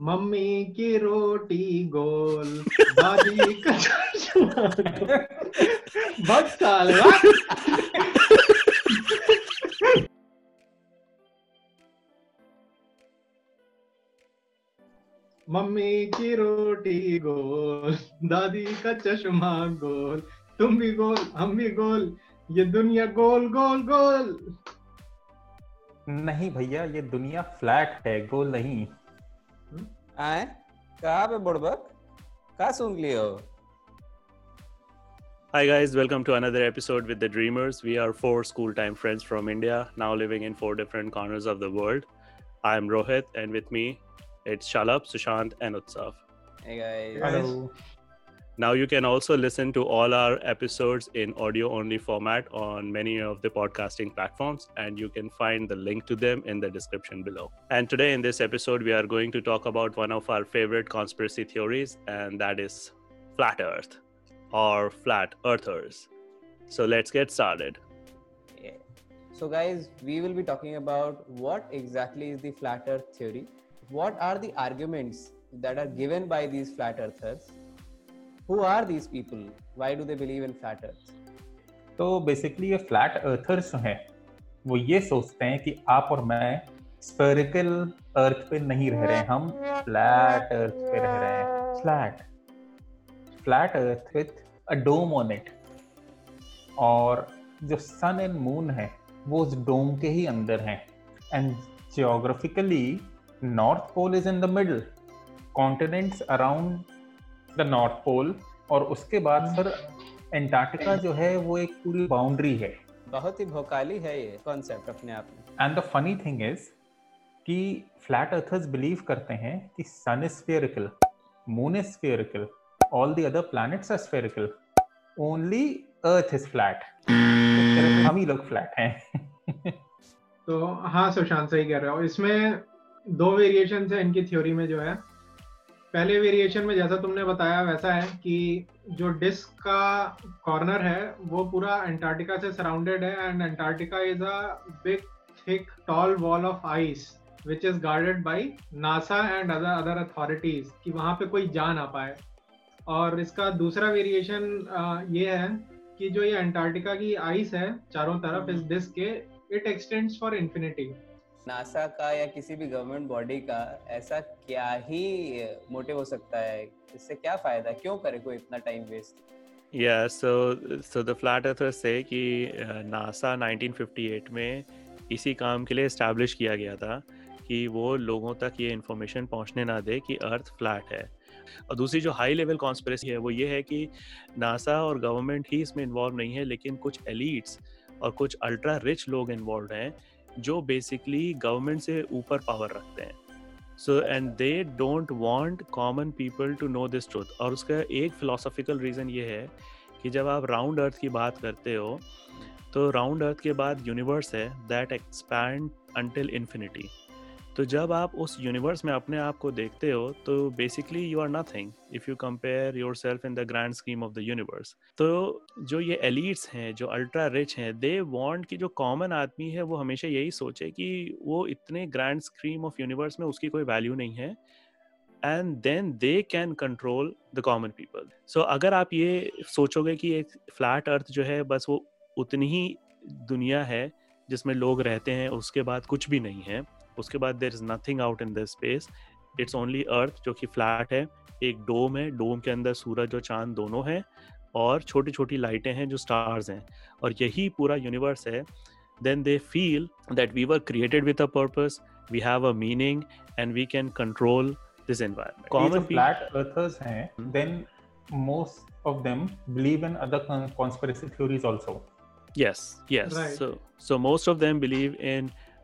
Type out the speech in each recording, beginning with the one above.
Mummy की रोटी गोल दादी का चश्मा। बहुत साल मम्मी की रोटी गोल, दादी का चश्मा गोल, तुम भी गोल, हम भी गोल, ये दुनिया गोल गोल गोल। नहीं भैया, ये दुनिया फ्लैट है, गोल नहीं। आए कहाँ पे बुड़बक कहाँ सुन लिए हो Hi guys, welcome to another episode with the Dreamers. We are four school time friends from India, now living in four different corners of the world. I'm Rohit, and with me it's Shalab, Sushant, and Utsav. Hey guys. Hello Now you can also listen to all our episodes in audio only format on many of the podcasting platforms, and you can find the link to them in the description below. And today in this episode, we are going to talk about one of our favorite conspiracy theories, and that is flat Earth or flat earthers. So let's get started. So guys, we will be talking about what exactly is the flat earth theory. What are the arguments that are given by these flat earthers? Who are these people? Why do they believe in flat earth? तो basically ये flat earthers जो हैं, वो ये सोचते हैं कि आप और मैं स्फेरिकल अर्थ पे नहीं रह रहे हैं, हम फ्लैट अर्थ पे रह रहे हैं। Flat flat earth with a dome on it और जो सन एंड मून है, वो उस डोम के ही अंदर हैं। And geographically north pole is in the middle continents around the north pole और उसके बाद सर एंटार्क्टिका जो है वो एक पूरी बाउंड्री है। बहुत ही भोकाली है ये कॉन्सेप्ट अपने आप में। And the funny thing is कि फ्लैट अर्थर्स बिलीव करते हैं कि sun is spherical moon is spherical all the other planets are spherical only earth is flat हम ही लोग फ्लैट हैं। तो हाँ सुशांत सही कह रहे हो। इसमें दो वेरिएशन है इनकी थ्योरी में जो है। पहले वेरिएशन में जैसा तुमने बताया, वैसा है कि जो डिस्क का कॉर्नर है, वो पूरा अंटार्कटिका से सराउंडेड है and Antarctica is a big thick tall wall of ice which is guarded by NASA and other other authorities कि वहाँ पे कोई जा ना पाए। और इसका दूसरा वेरिएशन ये है कि जो ये अंटार्कटिका की आइस है, चारों तरफ़ इस डिस्क के it extends for infinity NASA का या किसी भी गवर्नमेंट बॉडी का ऐसा क्या ही मोटिव हो सकता है? इससे क्या फ़ायदा? क्यों करे कोई इतना time waste Yeah, so so the flat earthers say कि नासा 1958 में इसी काम के लिए इस्टेब्लिश किया गया था कि वो लोगों तक ये इन्फॉर्मेशन पहुँचने ना दे कि अर्थ फ्लैट है। और दूसरी जो हाई लेवल कॉन्स्परेसी है वो ये है कि नासा और गवर्नमेंट ही इसमें इन्वॉल्व नहीं है लेकिन कुछ एलिट्स और कुछ अल्ट्रा रिच लोग इन्वॉल्व हैं जो बेसिकली गवर्नमेंट से ऊपर पावर रखते हैं। So and they don't want common people to know this truth और उसका एक फिलोसॉफिकल रीज़न ये है कि जब आप राउंड अर्थ की बात करते हो तो राउंड अर्थ के बाद यूनिवर्स है दैट एक्सपैंड अंटिल इन्फिनिटी तो जब आप उस यूनिवर्स में अपने आप को देखते हो तो basically you are nothing if you compare yourself in the grand scheme of the universe तो जो ये एलिट्स हैं, जो अल्ट्रा रिच हैं दे वांट कि जो कॉमन आदमी है, वो हमेशा यही सोचे कि वो इतने ग्रैंड स्कीम ऑफ़ यूनिवर्स में उसकी कोई वैल्यू नहीं है and then they can control the common people so अगर आप ये सोचोगे कि एक फ्लैट अर्थ जो है, बस वो उतनी ही दुनिया है जिसमें लोग रहते हैं, उसके बाद कुछ भी नहीं है उसके बाद there is nothing out in this space it's only earth जो कि फ्लैट है एक डोम है डोम के अंदर सूरज और चाँद दोनों हैं और छोटी छोटी लाइटें हैं जो स्टार्स हैं। और यही पूरा यूनिवर्स है। Then they feel that we were created with a purpose we have a meaning and we can control this environment common flat earthers हैं then most of them believe in other conspiracy theories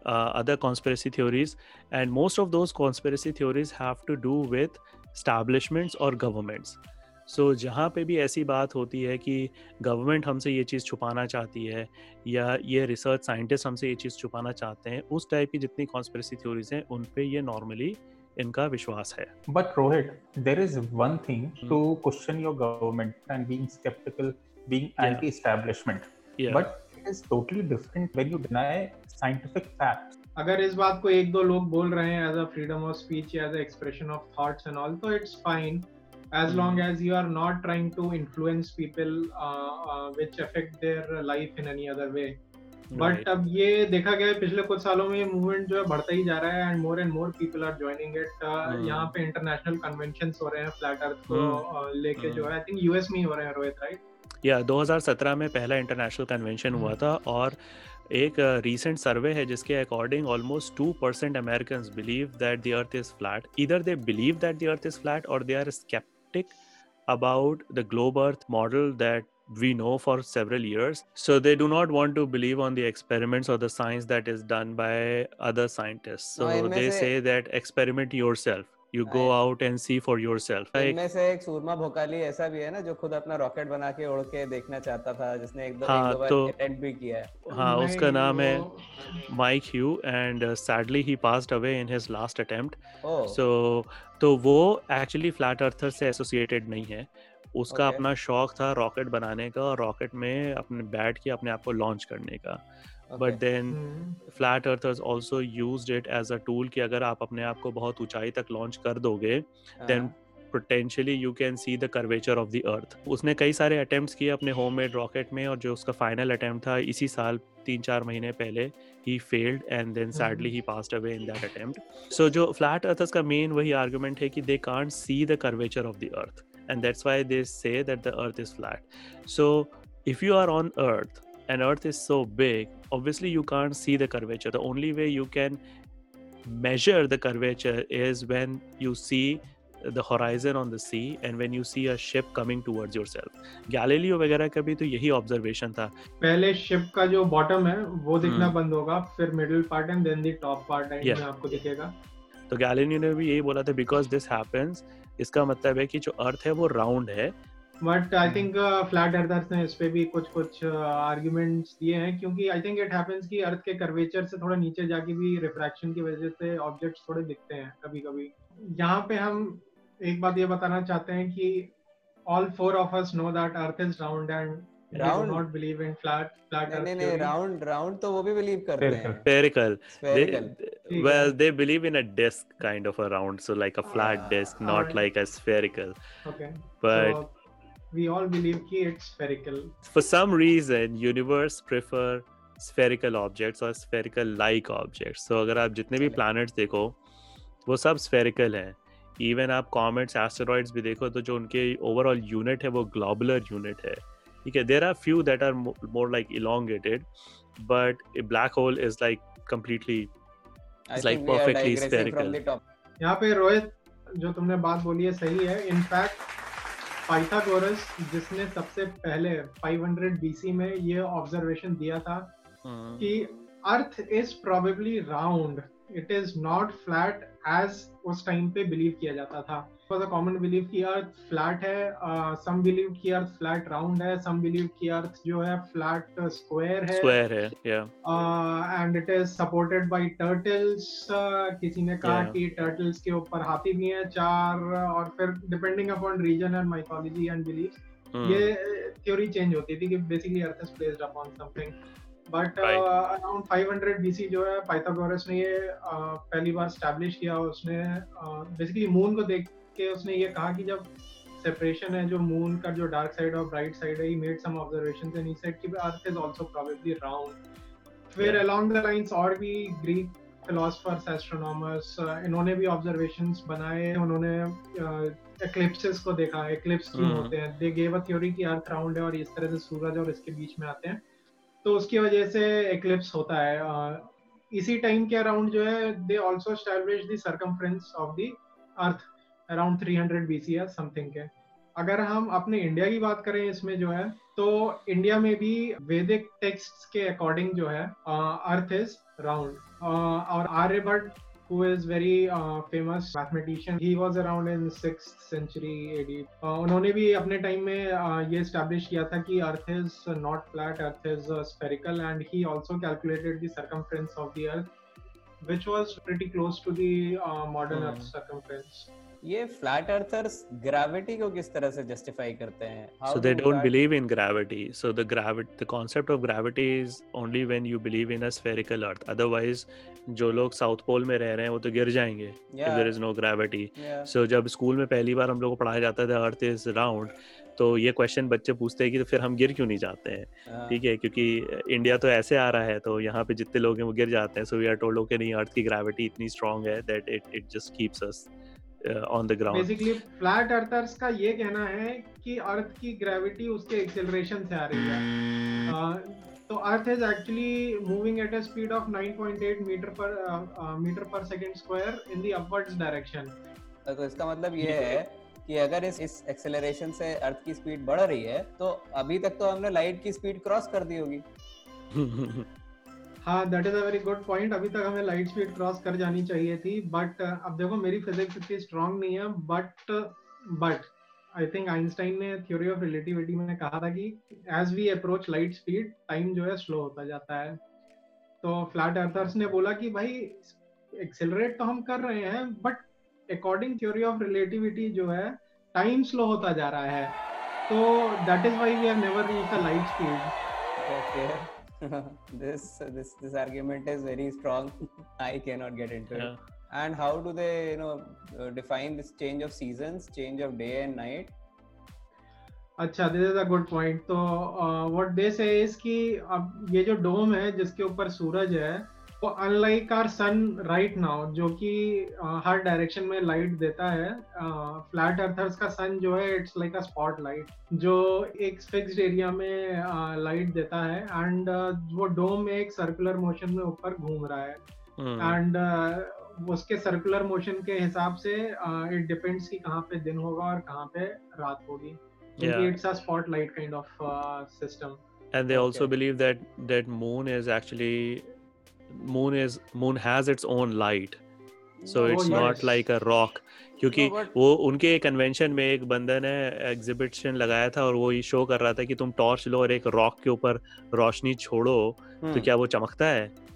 uh, other conspiracy theories and most of those conspiracy theories have to do with establishments or governments. So so, जहाँ पे भी ऐसी बात होती है कि government हमसे ये चीज़ छुपाना चाहती है या ये रिसर्च साइंटिस्ट हमसे ये चीज़ छुपाना चाहते हैं उस टाइप की जितनी कॉन्स्परेसी थ्योरीज हैं उन पे ये नॉर्मली इनका विश्वास है। But Rohit there is one thing to question your government and being skeptical but Is totally different when you deny scientific facts. अगर इस बात को एक दो लोग बोल रहे हैं as a freedom of speech as a expression of thoughts and all तो it's fine as long as you are not trying to influence people uh, uh, which affect their life in any other way but अब ये देखा गया है पिछले कुछ सालों में ये मूवमेंट जो है बढ़ता ही जा रहा है and more and more people are joining it. यहाँ पे इंटरनेशनल कन्वेंशंस हो रहे हैं फ्लैट अर्थ को हम्म। uh, लेके हम्म। जो है आई थिंक यूएस में ही हो रहे हैं रोहित राइट या 2017 में पहला इंटरनेशनल कन्वेंशन हुआ हम्म। था और एक रीसेंट सर्वे है जिसके according almost two percent American believe that the earth is flat इधर they believe that the earth is flat और they are skeptic about the globe earth model that we know for several years so they do not want to believe on the experiments or the science that is done by other scientists so No, they say that experiment yourself you go I- out and see for yourself like इनमें से एक सूरमा भोकाली ऐसा भी है ना जो खुद अपना रॉकेट बना के उड़ के देखना चाहता था जिसने एक दो, हाँ, एक दो तो- अटेम्प्ट भी किया है। हाँ उसका नाम है वो- Mike Hugh, and uh, sadly he passed away in his last attempt. Oh So, तो वो एक्चुअली फ्लैट अर्थर से एसोसिएटेड नहीं है। उसका Okay. अपना शौक था रॉकेट बनाने का और रॉकेट में अपने बैठ के अपने आप को लॉन्च करने का। But then flat earthers also used it as a tool कि अगर आप अपने आप को बहुत ऊंचाई तक लॉन्च कर दोगे then potentially you can see the curvature of the earth उसने कई सारे अटेम्प्ट्स किए अपने होममेड रॉकेट में और जो उसका फाइनल अटेम्प्ट था इसी साल तीन चार महीने पहले ही failed and then sadly he passed away in that attempt so जो फ्लैट अर्थर्स का मेन वही आर्गुमेंट है कि they can't see the curvature of the earth and that's why they say that the earth is flat so if you are on earth and earth is so big obviously you can't see the curvature the only way you can measure the curvature is when you see the horizon on the sea and when you see a ship coming towards yourself galileo वगैरह का भी तो यही observation था पहले ship का जो bottom है वो दिखना हम्म। बंद होगा फिर middle part and then the top part and Yeah. में आपको दिखेगा तो गैलीलियो ने भी यही बोला था बिकॉज़ दिस हैपेंस इसका मतलब है कि जो अर्थ है वो राउंड है but I think flat earthers ने इस पे भी कुछ कुछ आर्गुमेंट्स दिए हैं क्योंकि आई थिंक इट हैपेंस कि अर्थ के कर्वेचर से थोड़ा नीचे जाके भी रिफ्रैक्शन की वजह से ऑब्जेक्ट्स थोड़े दिखते हैं कभी कभी यहाँ पे हम एक बात ये बताना चाहते हैं कि all four of us know that earth is round and Round? Not believe in flat flat नहीं नहीं नहीं राउंड राउंड तो वो भी बिलीव करते हैं। Spherical. spherical. they, spherical well they believe in a disc kind of a round so like a flat Ah, disc not like a spherical. Okay but we all believe कि it's spherical. For some reason universe prefer spherical objects or spherical like objects. So अगर आप जितने भी planets देखो वो सब spherical हैं। Even आप कॉमेट्स एस्टेरॉइड्स भी देखो तो जो उनके ओवरऑल यूनिट है वो ग्लोबुलर यूनिट है। ठीक है there are few that are more like elongated but black hole is like completely perfectly spherical. The top यहाँ पे रोहित जो तुमने बात बोली है सही है। इनफैक्ट पाइथागोरस जिसने सबसे पहले 500 बीसी में ये ऑब्जर्वेशन दिया था कि earth is probably round it is not flat as उस टाइम पे बिलीव किया जाता था कॉमन बिलीव कि अर्थ फ्लैट है सम बिलीव कि अर्थ फ्लैट राउंड है सम बिलीव कि अर्थ जो है फ्लैट स्क्वायर है स्क्वायर है या and it is supported by turtles किसी ने कहा Yeah. कि टर्टल्स के ऊपर हाथी भी हैं चार और फिर depending upon region and mythology and Hmm. ये थ्योरी चेंज होती थी कि basically earth is placed upon something but. Around 500 BC जो है पाइथागोरस ने ये uh, पहली बार स्टैब्लिश किया उसने बेसिकली uh, मून को देख के उसने ये कहा कि जब सेपरेशन है जो मून का जो डार्क साइड और ब्राइट साइड है he made some observations and he said कि earth is also probably round फिर. अलोंग द लाइंस और भी ग्रीक फिलोसफर्स एस्ट्रोनॉमर्स इन्होंने भी ऑब्जर्वेशंस बनाए उन्होंने एक्लिप्सेस को देखा एक्लिप्स क्यों हम्म। होते हैं दे गेव अ थ्योरी कि अर्थ राउंड है और इस तरह से सूरज और इसके बीच में आते हैं तो उसकी वजह से एक्लिप्स होता है। इसी टाइम के अराउंड जो है they also establish the circumference of the earth around 300 BC या समथिंग के। अगर हम अपने इंडिया की बात करें इसमें जो है तो इंडिया में भी वैदिक टेक्स्ट के अकॉर्डिंग जो है अर्थ इज़ राउंड और Aryabhata who is very uh, famous mathematician he was around in 6th century AD uh, उन्होंने भी अपने टाइम में uh, ये establish किया था कि earth is not flat earth is spherical and he also calculated the circumference of the earth which was pretty close to the uh, modern Hmm. Earth's circumference. ये flat earthers gravity को किस तरह से justify करते हैं? Do don't flat- believe in gravity. So the gravity the concept of gravity is only when you believe in a spherical earth. Otherwise जो लोग south pole में रह रहे हैं वो तो गिर जाएँगे there is no gravity. Yeah. सो जब स्कूल में पहली बार हम लोग को पढ़ाया जाता था अर्थ इज़ राउंड तो ये क्वेश्चन बच्चे पूछते हैं कि तो फिर हम गिर क्यों नहीं जाते हाँ, ठीक है क्योंकि इंडिया तो ऐसे आ रहा है तो यहाँ पे जितने लोग हैं वो गिर जाते हैं। So we are told okay नहीं अर्थ की ग्रेविटी इतनी स्ट्रांग है that it it just keeps us on the ground basically flat earthers का ये कहना है कि अर्थ की ग्रेविटी उसके एक्सेलरेशन से आ रही है। अ, तो earth is actually moving at a speed of 9.8 meter per meter per second square in the upwards direction तो इसका मतलब ये है कि अगर इस इस एक्सेलरेशन से अर्थ की स्पीड बढ़ रही है तो अभी तक तो हमने लाइट की स्पीड क्रॉस कर दी होगी। हाँ that is a very good point अभी तक हमें लाइट स्पीड क्रॉस कर जानी चाहिए थी बट अब देखो मेरी फिजिक्स इतनी स्ट्रांग नहीं है but but I think Einstein ने थ्योरी ऑफ़ रिलेटिविटी में कहा था कि as we approach light speed time जो है स्लो होता जाता है। तो फ्लैट अर्थर्स ने बोला कि भाई एक्सेलरेट तो हम कर रहे हैं but according theory of relativity जो है टाइम स्लो होता जा रहा है। तो that is why we have never reached the light speed okay this this this argument is very strong i cannot get into Yeah. it and how do they you know uh, define this change of seasons change of day and night अच्छा this is a good point तो what they say is कि अब ये जो डोम है जिसके ऊपर सूरज है वो unlike our sun right now जो कि uh, हर डायरेक्शन में लाइट देता है फ्लैट अर्थर्स का सन जो है it's like a spot light जो एक फिक्स्ड एरिया में लाइट देता है एंड वो डोम एक सर्कुलर मोशन में ऊपर घूम रहा है Hmm. एंड उसके सर्कुलर मोशन के हिसाब से इट डिपेंड्स कि कहाँ पे दिन होगा और कहाँ पे रात होगी क्योंकि it's a spotlight kind of system and they also Okay. believe that that moon is actually moon is moon has its own light so Oh, it's not like a rock क्योंकि No, but- वो उनके convention में एक बंदे ने exhibition लगाया था और वो ये शो कर रहा था कि तुम टॉर्च लो और एक रॉक के ऊपर रोशनी छोड़ो hmm. तो Hmm. क्या वो चमकता है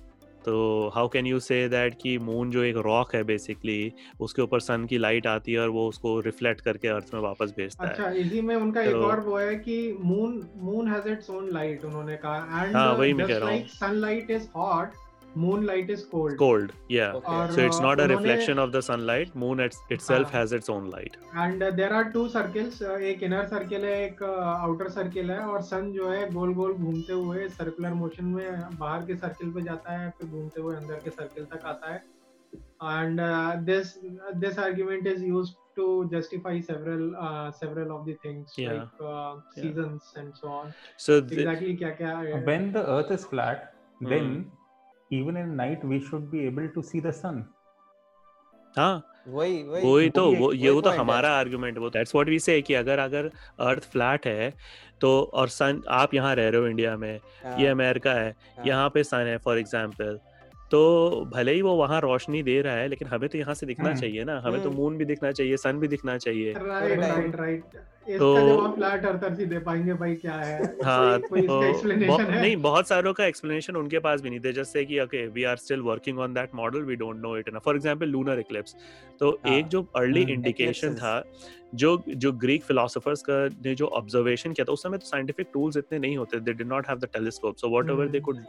तो how can you say that कि मून जो एक रॉक है बेसिकली उसके ऊपर सन की लाइट आती है और वो उसको रिफ्लेक्ट करके अर्थ में वापस भेजता अच्छा है इसी में उनका तो, एक और वो है कि moon moon has its own light उन्होंने कहा एंड हाँ, वही मैं कह रहा हूँ। Sunlight is hot light is cold cold या Okay. और so it's uh, not a उन्होंने- reflection of the sunlight moon it's, itself हाँ. has its own light and there are two circles एक इनर सर्किल है एक outer circle है और सन जो है गोल गोल घूमते हुए सर्कुलर मोशन में बाहर के सर्किल पे जाता है फिर घूमते हुए अंदर के सर्किल तक आता है and this this argument is used to justify several uh, several of the things Yeah. like uh, seasons yeah. and so on so the, exactly क्या क्या when the earth is flat then even in night we should be able to see the sun. हाँ। वही वही। वही तो वो ये वो तो हमारा आर्गुमेंट वो दैट्स व्हाट वी से कि अगर अगर अर्थ फ्लैट है तो और सन आप यहाँ रह रहे हो इंडिया में हाँ, ये अमेरिका है हाँ, यहाँ पे सन है फॉर एग्ज़ाम्पल तो भले ही वो वहाँ रोशनी दे रहा है लेकिन हमें तो यहाँ से दिखना हम्म। चाहिए ना हमें तो हम्म। मून भी दिखना चाहिए सन भी दिखना चाहिए। राइट राइट तो- ही दे पाएँगे भाई क्या है? हाँ कोई तो है? नहीं बहुत सारों का एक्सप्लेनेशन उनके पास भी नहीं थे जस्ट से कि okay we are still working on that model we don't know it for example lunar eclipse तो हाँ, एक जो अर्ली इंडिकेशन था जो जो ग्रीक फिलोसोफर्स का ने जो ऑब्जर्वेशन किया था उस समय तो साइंटिफिक टूल्स इतने नहीं होते they did not have the telescope so whatever they. Could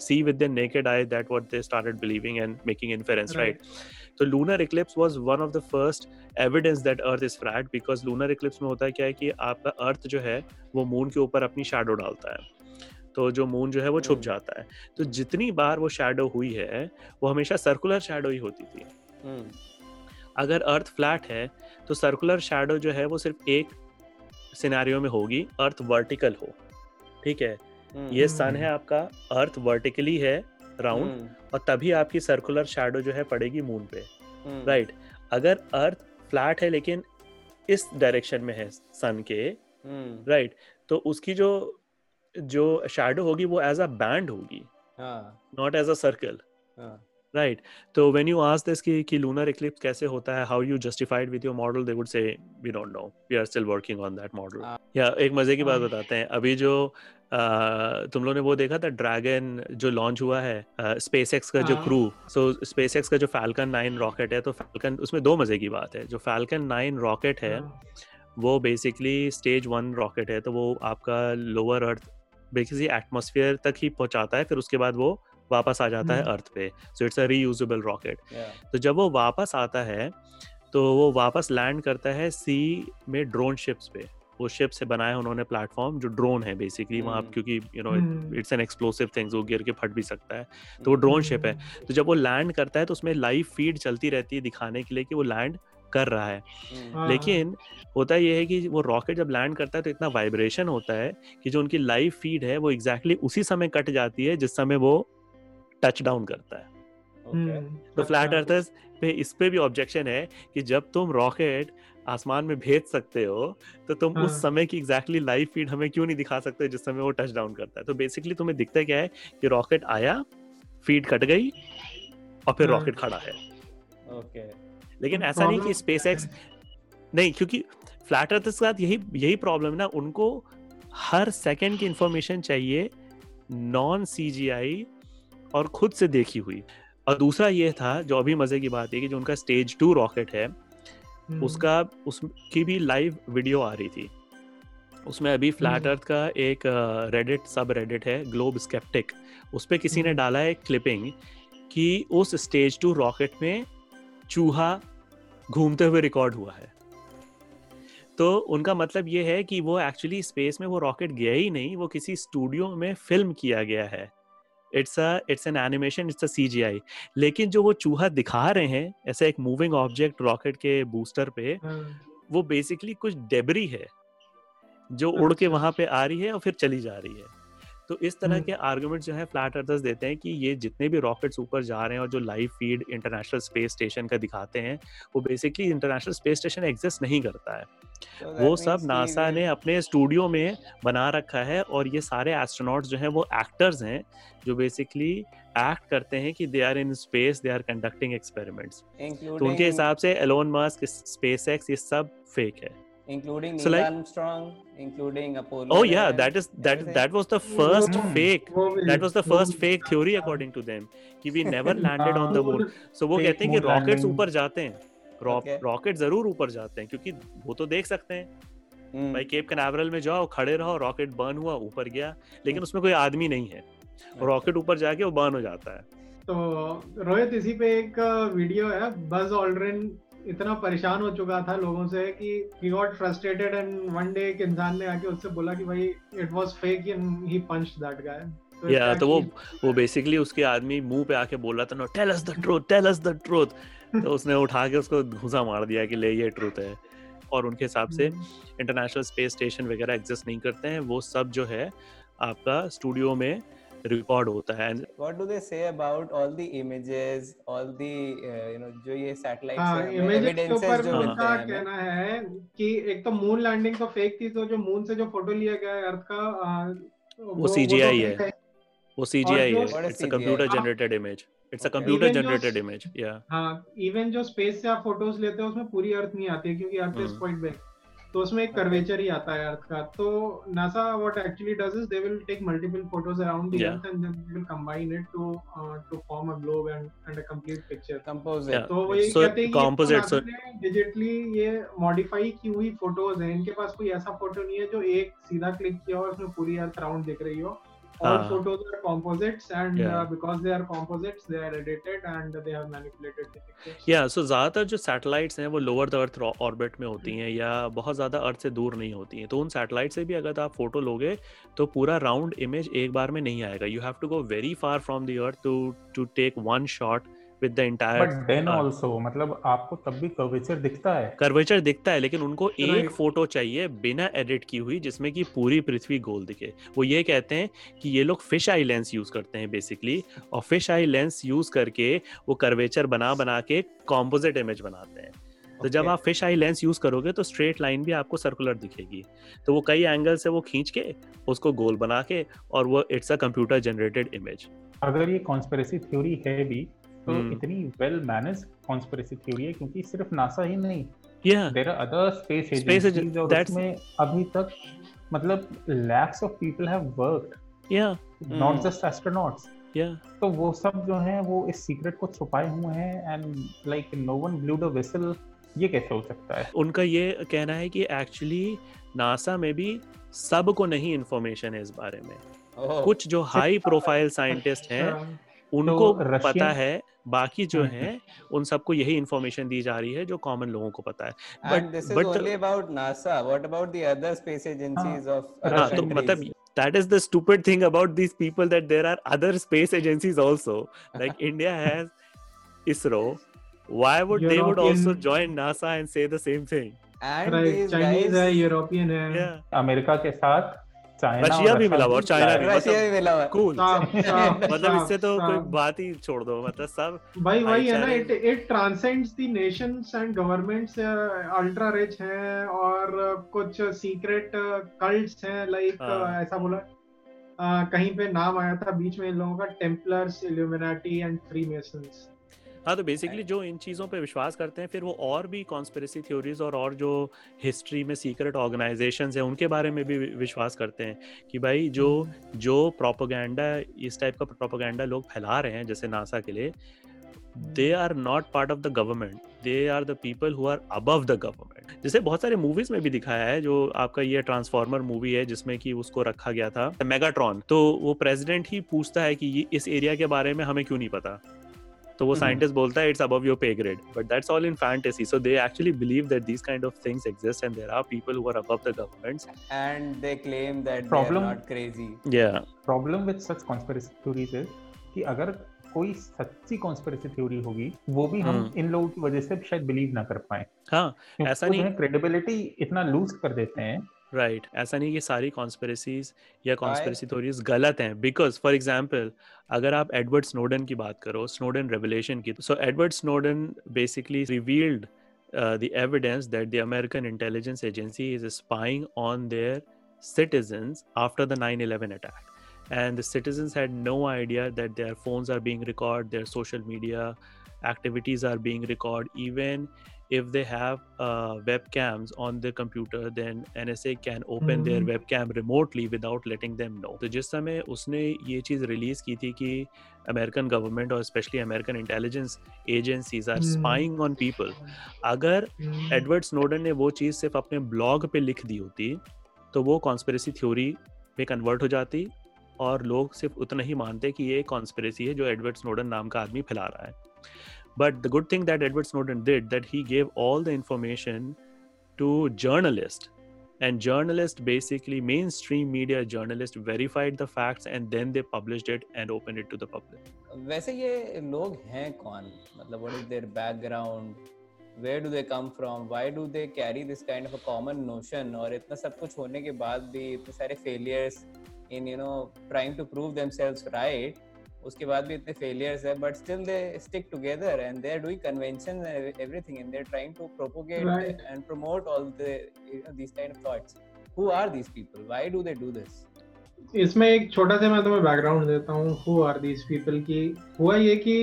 see with their naked eye that what they started believing and making inference right, Right. Lunar eclipse was one of the first evidence that earth is flat because lunar eclipse में होता है क्या है कि आपका अर्थ जो है वो मून के ऊपर अपनी शेडो डालता है तो जो मून जो है वो छुप हम्म। जाता है तो जितनी बार वो शेडो हुई है वो हमेशा सर्कुलर शेडो ही होती थी हम्म, अगर अर्थ फ्लैट है तो सर्कुलर शेडो जो है वो सिर्फ़ एक सिनेरियो में होगी अर्थ वर्टिकल हो ठीक है ये सन हम्म। है आपका अर्थ वर्टिकली है राउंड हम्म, और तभी आपकी सर्कुलर शेडो जो है पड़ेगी मून पे। राइट राइट अगर अर्थ फ्लैट है लेकिन इस डायरेक्शन में है सन के राइट राइट तो उसकी जो जो शेडो होगी वो एज अ बैंड होगी not as a circle right तो व्हेन यू आस्क दिस कि कि लूनर इक्लिप्स कैसे होता है how you justified with your model they would say we don't know we are still working on that model. या एक मज़े की बात हाँ। बताते हैं अभी जो अ, तुम लोगों ने वो देखा था ड्रैगन जो लॉन्च हुआ है स्पेस एक्स का जो हाँ। क्रू सो स्पेस एक्स का जो फैल्कन नाइन रॉकेट है तो फैल्कन उसमें दो मज़े की बात है जो फैल्कन नाइन रॉकेट है हाँ, वो बेसिकली स्टेज वन रॉकेट है तो वो आपका लोअर अर्थ बेसिकली एटमोसफियर तक ही पहुंचाता है फिर उसके बाद वो वापस आ जाता है हम्म। अर्थ पे so it's a reusable rocket तो जब वो वापस आता है तो वो वापस लैंड करता है सी में ड्रोन शिप्स पे वो शिप से बनाया उन्होंने प्लेटफॉर्म जो ड्रोन है बेसिकली वहाँ हम्म। क्योंकि you know hmm. It's an explosive things वो गिर के फट भी सकता है तो वो ड्रोन शिप है तो जब वो लैंड करता है तो उसमें लाइव फ़ीड चलती रहती है दिखाने के लिए कि वो लैंड कर रहा. हाँ, लेकिन होता यह है कि वो रॉकेट जब लैंड करता है तो इतना वाइब्रेशन होता है कि जो उनकी लाइव फ़ीड है वो एग्जैक्टली exactly उसी समय कट जाती है जिस समय वो टच डाउन करता है हम्म, तो फ्लैट अच्छा, अर्थर्स पे इस पे भी ऑब्जेक्शन है कि जब तुम रॉकेट आसमान में भेज सकते हो तो तुम हाँ। उस समय की एग्जैक्टली लाइव फ़ीड हमें क्यों नहीं दिखा सकते जिस समय वो टच डाउन करता है तो बेसिकली तुम्हें दिखता क्या है कि रॉकेट आया फ़ीड कट गई और फिर हाँ। रॉकेट खड़ा है Okay. लेकिन तो ऐसा नहीं कि स्पेस एक्स नहीं क्योंकि फ्लैट अर्थ के साथ यही यही प्रॉब्लम है ना उनको हर सेकंड की इंफॉर्मेशन चाहिए नॉन सीजीआई और खुद से देखी हुई। और दूसरा ये था जो अभी मज़े की बात है कि जो उनका स्टेज टू रॉकेट है हम्म, उसका उसकी भी लाइव वीडियो आ रही थी। उसमें अभी फ्लैट हम्म। अर्थ का एक रेडिट सब रेडिट है ग्लोब स्केप्टिक उस पर किसी ने हम्म। डाला है क्लिपिंग कि उस स्टेज टू रॉकेट में चूहा घूमते हुए रिकॉर्ड हुआ है। तो उनका मतलब ये है कि वो एक्चुअली स्पेस में वो रॉकेट गया ही नहीं वो किसी स्टूडियो में फ़िल्म किया गया है। It's a it's an animation it's a CGI लेकिन जो वो चूहा दिखा रहे हैं ऐसा एक मूविंग ऑब्जेक्ट रॉकेट के बूस्टर पे हाँ, वो बेसिकली कुछ डेबरी है जो उड़ के अच्छा। वहाँ पे आ रही है और फिर चली जा रही है। तो इस तरह हम्म। के आर्गुमेंट जो है फ्लैट अर्थर्स देते हैं कि ये जितने भी रॉकेट्स ऊपर जा रहे हैं और जो live feed international space station का दिखाते हैं वो basically international space station exist नहीं करता है। So वो सब नासा ने अपने स्टूडियो में बना रखा है और ये सारे एस्ट्रोनॉट्स जो हैं वो एक्टर्स हैं जो बेसिकली एक्ट करते हैं कि they are in space they are conducting experiments तो उनके हिसाब से एलोन मस्क स्पेस एक्स ये सब फेक है। Including So Neil like- Armstrong, including Apollo. Oh yeah, that is that everything. that was the first Hmm. fake. वो भी- That was the first fake theory according to them कि we never landed on the moon. So वो कहते हैं कि rockets ऊपर जाते हैं Okay. रॉकेट ज़रूर ऊपर जाते हैं क्योंकि वो तो देख सकते हैं Hmm. भाई केप कैनावरल में जाओ खड़े रहो रॉकेट बर्न हुआ ऊपर गया लेकिन Hmm. उसमें कोई आदमी नहीं है रॉकेट ऊपर जाके वो बर्न हो जाता है तो रोहित इसी पे एक वीडियो है बज ऑल्ड्रिन इतना परेशान हो चुका था लोगों से कि he got frustrated and one day एक इंसान ने आके उससे बोला कि भाई it was fake and he punched that guy या तो वो वो बेसिकली उसके आदमी मुँह पे आके बोल रहा था no tell us the truth tell us the truth तो उसने उठा के उसको घुसा मार दिया कि ले ये ट्रूथ है। और उनके हिसाब से इंटरनेशनल स्पेस स्टेशन वगैरह एग्जिस्ट नहीं करते हैं। वो सब जो है आपका स्टूडियो में रिकॉर्ड होता है। Do they say about all the images, all the uh, you know जो ये satellites हाँ से इमेजेस के ऊपर जो भी उनका हैं कहना है कि एक तो मून लैंडिंग तो फेक थी तो जो मून से जो फ़ोटो लिया गया है अर्थ का वो fake है। वो सीजीआई है। It's a computer generated image it's a computer generated image या हाँ इवन जो स्पेस से आप फ़ोटोज़ लेते हो उसमें पूरी अर्थ नहीं आती है क्योंकि अर्थ इज़। क्वाइट बिग तो उसमें एक कर्वेचर ही आता है अर्थ का। तो NASA what actually does is they will take multiple photos around the earth and then will combine it to to form a globe and and a complete picture composite तो वही So, कहते हैं कि composite, NASA digitally ये modify की हुई photos हैं। इनके पास कोई ऐसा फ़ोटो नहीं है जो एक सीधा क्लिक किया और उसमें पूरी अर्थ राउंड दिख रही हो। All हाँ. photos are composites and Yeah. uh, because they are composites they are edited and they have manipulated the pictures या सो ज़्यादातर जो सैटेलाइट्स हैं वो लोअर द अर्थ ऑर्बिट में होती हैं या बहुत ज़्यादा अर्थ से दूर नहीं होती हैं तो उन सैटेलाइट से भी अगर आप फ़ोटो लोगे तो पूरा राउंड इमेज एक बार में नहीं आएगा you have to go very far from the earth to to take one shot with the but then also मतलब आपको तब भी कर्वेचर दिखता है। कर्वेचर दिखता है लेकिन उनको एक Right. फ़ोटो चाहिए बिना एडिट की हुई जिसमें कि पूरी पृथ्वी गोल दिखे। वो ये कहते हैं कि ये लोग फ़िश आई लेंस यूज़ करते हैं बेसिकली और फ़िश आई लेंस यूज़ करके वो कर्वेचर बना बना के कॉम्पोजिट इमेज बनाते हैं। तो जब आप फ़िश आई लेंस यूज़ करोगे तो स्ट्रेट लाइन भी आपको सर्कुलर दिखेगी। तो वो कई एंगल से वो खींच के उसको गोल बना के और वो it's a computer generated image अगर ये कॉन्स्पिरेसी थ्योरी है भी तो हम्म। इतनी वेल मैनेज कॉन्स्पिरेसी थ्योरी है क्योंकि सिर्फ़ नासा ही नहीं there are other space Space agencies और उसमें अभी तक मतलब lakhs of people have worked yeah. Not. Just astronauts yeah. तो वो सब जो है वो इस सीक्रेट को छुपाए हुए हैं and like no one blew the whistle ये कैसे हो सकता है? उनका ये कहना है कि एक्चुअली नासा में भी सबको नहीं इंफॉर्मेशन है इस बारे में। ओह, कुछ जो हाई प्रोफ़ाइल साइंटिस्ट हैं उनको रशियन- पता है बाकी जो हम्म, हैं उन सबको यही इंफॉर्मेशन दी जा रही है जो कॉमन लोगों को पता है and but- this is but the- only about NASA. What about the other space agencies of other हाँ तो मतलब that is the stupid thing about these people that there are other space agencies also like India has ISRO why would european. they would also join NASA and say the same thing and right, these Chinese guys, है European है yeah America के साथ China Russia भी मिला हुआ और China भी Russia भी मिला हुआ है। cool साफ़, साफ़, मतलब इससे तो कोई बात ही छोड़ दो मतलब सब भाई वही है ना it it transcends the nations and governments ultra rich हैं और uh, कुछ सीक्रेट कल्ट्स हैं लाइक हाँ। ऐसा बोला uh, कहीं पे नाम आया था बीच में इन लोगों का Templars Illuminati and Freemasons हाँ तो बेसिकली जो इन चीज़ों पे विश्वास करते हैं फिर वो और भी कॉन्स्पिरेसी थ्योरीज और और जो हिस्ट्री में सीक्रेट ऑर्गेनाइजेशन हैं उनके बारे में भी विश्वास करते हैं कि भाई जो जो प्रोपोगंडा इस टाइप का प्रोपोगंडा लोग फैला रहे हैं जैसे नासा के लिए they are not part of the government they are the people who are above the government जैसे बहुत सारे मूवीज़ में भी दिखाया है जो आपका ये ट्रांसफॉर्मर मूवी है जिसमें कि उसको रखा गया था मेगाट्रॉन तो वो प्रेसिडेंट ही पूछता है कि ये इस एरिया के बारे में हमें क्यों नहीं पता? तो वो हम्म। साइंटिस्ट बोलता है it's above your pay grade but that's all in fantasy so they actually believe that these kind of things exist and there are people who are above the governments and they claim that Problem- they're not crazy. या problem with such conspiracy theories is कि अगर कोई सच्ची conspiracy theory होगी वो भी हम हम्म। इन लोगों की वजह से शायद बिलीव ना कर पाए हाँ ऐसा नहीं- है क्रेडिबिलिटी इतना लूज कर देते हैं राइट right. ऐसा नहीं कि सारी कॉन्स्परेसीज या कॉन्स्परेसी थोरीज गलत हैं बिकॉज़ फॉर एग्ज़ाम्पल अगर आप एडवर्ड स्नोडन की बात करो स्नोडन रेवलेशन की so Edward Snowden basically revealed the evidence that the American intelligence agency is spying on their citizen after the nine eleven attack and citizens had no idea that their phones are being record their social media activities are being record even if they have uh, webcams on their computer then NSA can open mm. their Mhm. webcam remotely without letting them know तो जिस समय उसने ये चीज़ release की थी कि American government और specially American intelligence agencies are Hmm. Spying on people अगर एडवर्ड स्नोडन ने वो चीज़ सिर्फ़ अपने ब्लॉग पे लिख दी होती तो वो कॉन्स्पिरेसी थ्योरी में कन्वर्ट हो जाती और लोग सिर्फ़ उतना ही मानते कि ये कॉन्स्पिरेसी है जो एडवर्ड स्नोडन नाम का आदमी फैला रहा है but the good thing that Edward Snowden did that he gave all the information to journalist and journalists basically mainstream media journalists verified the facts and then they published it and opened it to the public वैसे ये लोग हैं कौन मतलब what is there background where do they come from why do they carry this kind of a common notion और इतना सब कुछ होने के बाद भी इतने सारे failures in you know trying to prove themselves right उसके बाद भी इतने फेलियर्स है but still they stick together and they are doing convention and everything and they are trying to propagate and promote all the these kind of thoughts. Who are these people? Why do they do this? इसमें एक छोटा सा मैं तुम्हें background देता हूँ who are these people की हुआ ये कि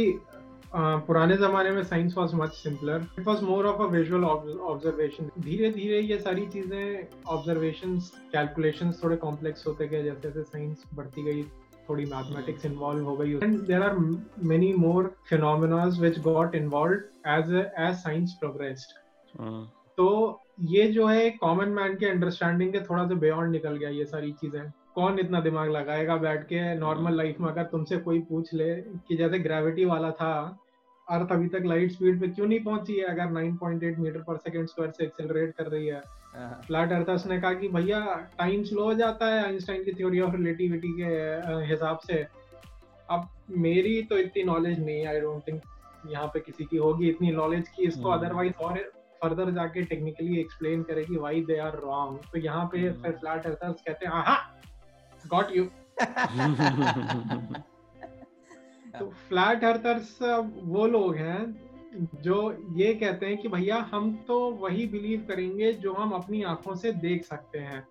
पुराने जमाने में science was much simpler it was more of a visual observation धीरे धीरे ये सारी चीज़ें ऑब्जर्वेशंस कैलकुलेशंस थोड़े कॉम्प्लेक्स होते गए जैसे जैसे साइंस बढ़ती गई थोड़ी मैथमेटिक्स इन्वॉल्व हो गई। And there are many more phenomenas which got involved as as science progressed. तो ये जो है कॉमन मैन के अंडरस्टैंडिंग के थोड़ा सा बियॉन्ड निकल गया ये सारी चीज़ें। कौन इतना दिमाग लगाएगा बैठ के? नॉर्मल लाइफ में अगर तुमसे कोई पूछ ले कि जैसे ग्रेविटी वाला था अर्थ अभी तक लाइट स्पीड पे क्यों नहीं पहुँची है? अगर 9.8 मीटर पर सेकंड स्क्वायर से एक्सेलरेट कर रही है। फ्लैट अर्थर्स ने कहा कि भैया टाइम स्लो हो जाता है आइंस्टाइन की थ्योरी ऑफ़ रिलेटिविटी के हिसाब से अब मेरी तो इतनी नॉलेज नहीं आई डोंट थिंक यहाँ पे किसी की होगी इतनी नॉलेज की इसको हम्म। अदरवाइज़ और फर्दर जाके टेक्निकली एक्सप्लेन करेगी वाई दे आर रॉन्ग तो यहाँ पे हम्म। फिर फ्लैट अर्थर्स कहते हैं आहा गॉट यू तो फ्लैट अर्थर्स वो लोग हैं जो ये कहते हैं कि भैया हम तो वही बिलीव करेंगे जो हम अपनी आँखों से देख सकते हैं।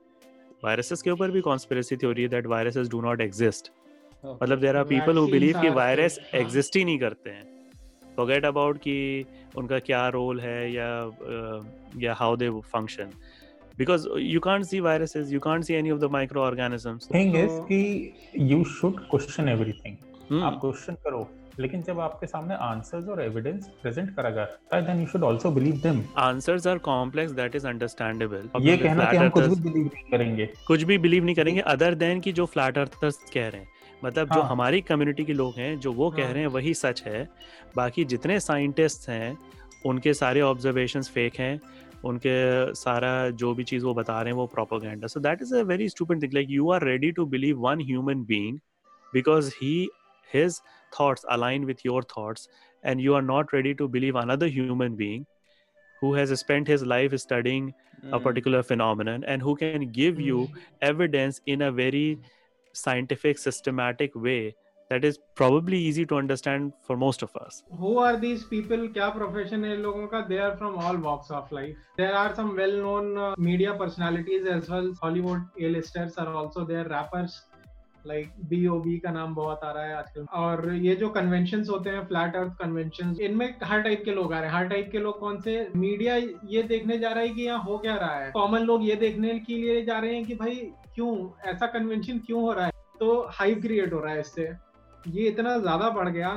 वायरसेस के ऊपर भी कॉन्स्पिरेसी थ्योरी है that viruses do not exist. मतलब there are people who believe कि वायरस हाँ। एग्जिस्ट ही नहीं करते हैं। Forget about कि उनका क्या रोल है या या how they function because you can't see viruses you can't see any of the microorganisms thing is कि you should question everything Hmm. आप क्वेश्चन करो। लेकिन जब आपके सामने आंसर्स और एविडेंस प्रेजेंट करा जाता है then you should also believe them answers are complex that is understandable ये कहना कि हम कुछ भी बिलीव नहीं करेंगे कुछ भी बिलीव नहीं करेंगे अदर देन कि जो फ्लैट अर्थर्स कह रहे हैं मतलब हाँ. जो। हमारी कम्युनिटी के लोग हैं जो वो हाँ. कह। रहे हैं वही सच है बाकी जितने साइंटिस्ट हैं उनके सारे ऑब्जर्वेशन फेक हैं उनके सारा जो भी चीज़ वो बता रहे हैं वो propaganda so that is a very stupid thing like you are ready to believe one human being because he his thoughts align with your thoughts and you are not ready to believe another human being who has spent his life studying mm. a particular phenomenon and who can give mm. you evidence in a very scientific systematic way that is probably easy to understand for most of us. Who are these people? Kya profession hai logon ka? They are from all walks of life. There are some well known uh, media personalities as well. Hollywood a-listers are also there. Rappers like B O B का नाम बहुत आ रहा है आजकल। और ये जो convention होते हैं फ्लैट अर्थ कन्वेंशन इनमें हर टाइप के लोग आ रहे हैं। हर टाइप के लोग कौन से? मीडिया ये देखने जा रहा है कि यहाँ हो क्या रहा है? कॉमन लोग ये देखने के लिए जा रहे हैं कि भाई, क्यों? ऐसा कन्वेंशन क्यों हो रहा है? तो हाइप क्रिएट हो रहा है इससे। ये इतना ज़्यादा बढ़ गया।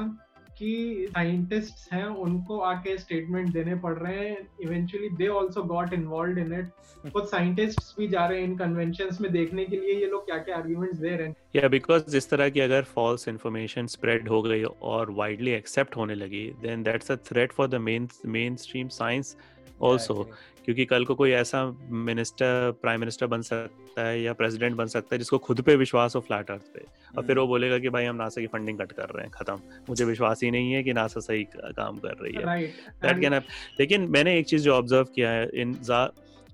कि साइंटिस्ट्स हैं उनको आके स्टेटमेंट देने पड़ रहे हैं. Eventually they also got involved in it कुछ साइंटिस्ट्स भी जा रहे हैं इन कन्वेंशंस में देखने के लिए. ये लोग क्या क्या आर्गुमेंट्स दे रहे हैं? या बिकॉज़ जिस तरह की अगर फॉल्स इन्फॉर्मेशन स्प्रेड हो गई और वाइडली एक्सेप्ट होने लगी then that's a threat for the main mainstream science also. क्योंकि कल को कोई ऐसा मिनिस्टर प्राइम मिनिस्टर बन सकता है या प्रेसिडेंट बन सकता है जिसको खुद पे विश्वास हो फ्लैट अर्थ पे। और फिर वो बोलेगा कि भाई हम नासा की फंडिंग कट कर रहे हैं खत्म। मुझे विश्वास ही नहीं है कि नासा सही काम कर रही है। दैट कैन लेकिन मैंने एक चीज़ जो ऑब्ज़र्व किया है इन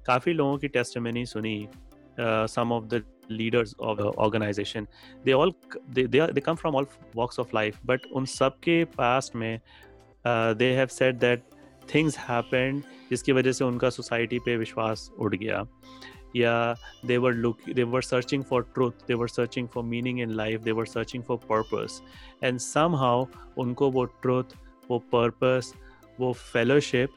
काफ़ी लोगों की टेस्ट टेस्टमनी सुनी some of the leaders of the organization they all they they, are, they come from all walks of life but उन सब के past में uh, they have said that things happened जिसकी वजह से उनका सोसाइटी पे विश्वास उड़ गया। या they were look they were searching for truth they were searching for meaning in life they were searching for purpose and somehow उनको वो ट्रूथ वो पर्पस वो फेलोशिप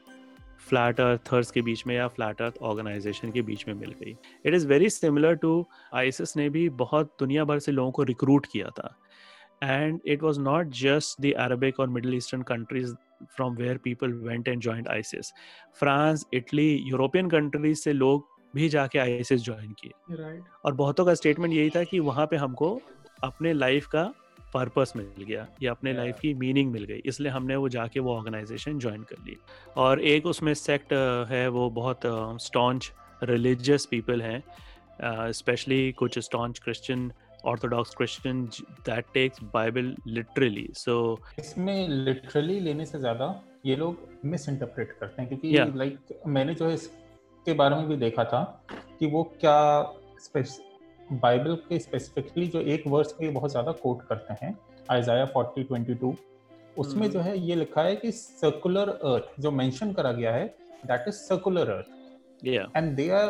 फ्लैट अर्थर्स के बीच में या फ्लैट अर्थ ऑर्गेनाइजेशन के बीच में मिल गई। It is very similar to ISIS ने भी बहुत दुनिया भर से लोगों को रिक्रूट किया था। And it was not just the Arabic और middle eastern countries from where people went and joined ISIS France Italy European countries से लोग भी जाके आईसिस ज्वाइन किए। राइट और बहुतों का स्टेटमेंट यही था कि वहाँ पे हमको अपने लाइफ का पर्पस मिल गया या अपने लाइफ Yeah. की मीनिंग मिल गई। इसलिए हमने वो जाके वो ऑर्गेनाइजेशन ज्वाइन कर ली। और एक उसमें सेक्ट है वो बहुत स्टॉन्च रिलीजियस पीपल हैं स्पेशली कुछ staunch Christian orthodox Christian that takes Bible literally so इसमें लिटरली लेने से ज़्यादा ये लोग इंटरप्रेट करते हैं क्योंकि Yeah. लाइक मैंने जो है इसके बारे में भी देखा था कि वो क्या बाइबल के स्पेसिफिकली जो एक वर्स पे बहुत ज़्यादा कोट करते हैं आइजाया 40 22 उसमें हम्म। जो है ये लिखा है कि सर्कुलर अर्थ जो मेंशन करा गया है दैट इज़ सर्कुलर अर्थ या and they are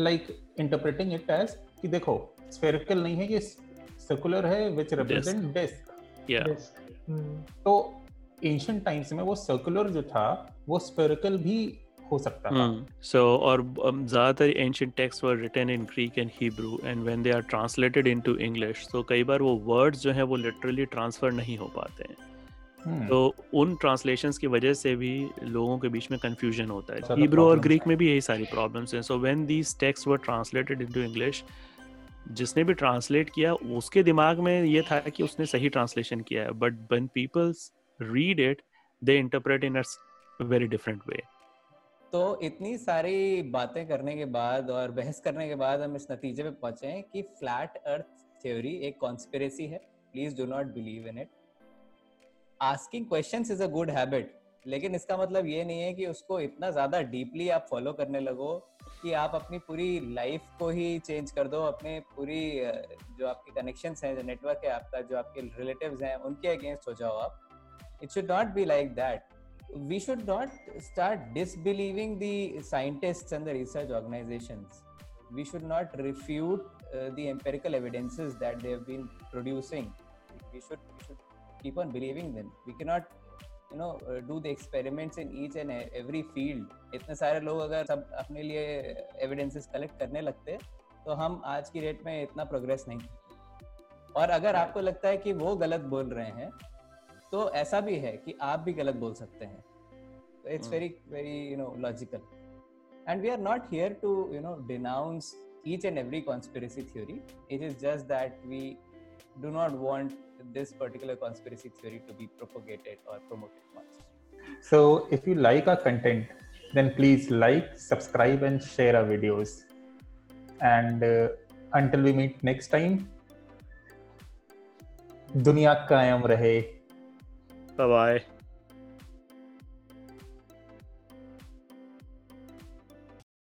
like interpreting it as कि देखो स्फेरिकल नहीं है ये सर्कुलर है विच रिप्रेजेंट डिस्क तो एंशियंट टाइम्स में वो सर्कुलर जो था वो स्फेरिकल भी हो सकता था। सो और um, ज़्यादातर ancient text were written in Greek and Hebrew and when they are translated into English तो कई बार वो वर्ड्स जो हैं वो लिटरली ट्रांसफ़र नहीं हो पाते हैं। हम्म, तो उन ट्रांसलेशंस की वजह से भी लोगों के बीच में कंफ्यूजन होता है। हिब्रू और ग्रीक में भी यही सारी प्रॉब्लम्स हैं। So when these text were translated into English जिसने भी ट्रांसलेट किया, उसके दिमाग में ये था कि उसने सही ट्रांसलेशन किया है। But when people's read it they interpret in very different way तो इतनी सारी बातें करने के बाद और बहस करने के बाद हम इस नतीजे पे पहुँचे हैं कि फ्लैट अर्थ थ्योरी एक कॉन्स्पिरेसी है। Please do not believe in it asking questions is a good habit लेकिन इसका मतलब ये नहीं है कि उसको इतना ज़्यादा डीपली आप फॉलो करने लगो कि आप अपनी पूरी लाइफ को ही चेंज कर दो, अपने पूरी जो आपके कनेक्शन हैं, जो नेटवर्क है आपका, जो आपके रिलेटिव हैं, उनके अगेंस्ट हो जाओ आप। It should not be like that we should not start disbelieving the scientist and the research organization we should not refute the empirical that they been producing we should keep on believing then we can not you know do the experiments in each and every field इतने सारे लोग अगर सब अपने लिए evidences collect करने लगते तो हम आज की डेट में इतना प्रोग्रेस नहीं और अगर आपको लगता है कि वो गलत बोल रहे हैं तो ऐसा भी है कि आप भी गलत बोल सकते हैं। It's. Very very you know logical and we are not here to you know denounce each and every conspiracy theory. It is just that we do not want this particular conspiracy theory to be propagated or promoted much So if you like our content, then please like, subscribe, and share our videos. And uh, until we meet next time, दुनिया कायम रहे bye bye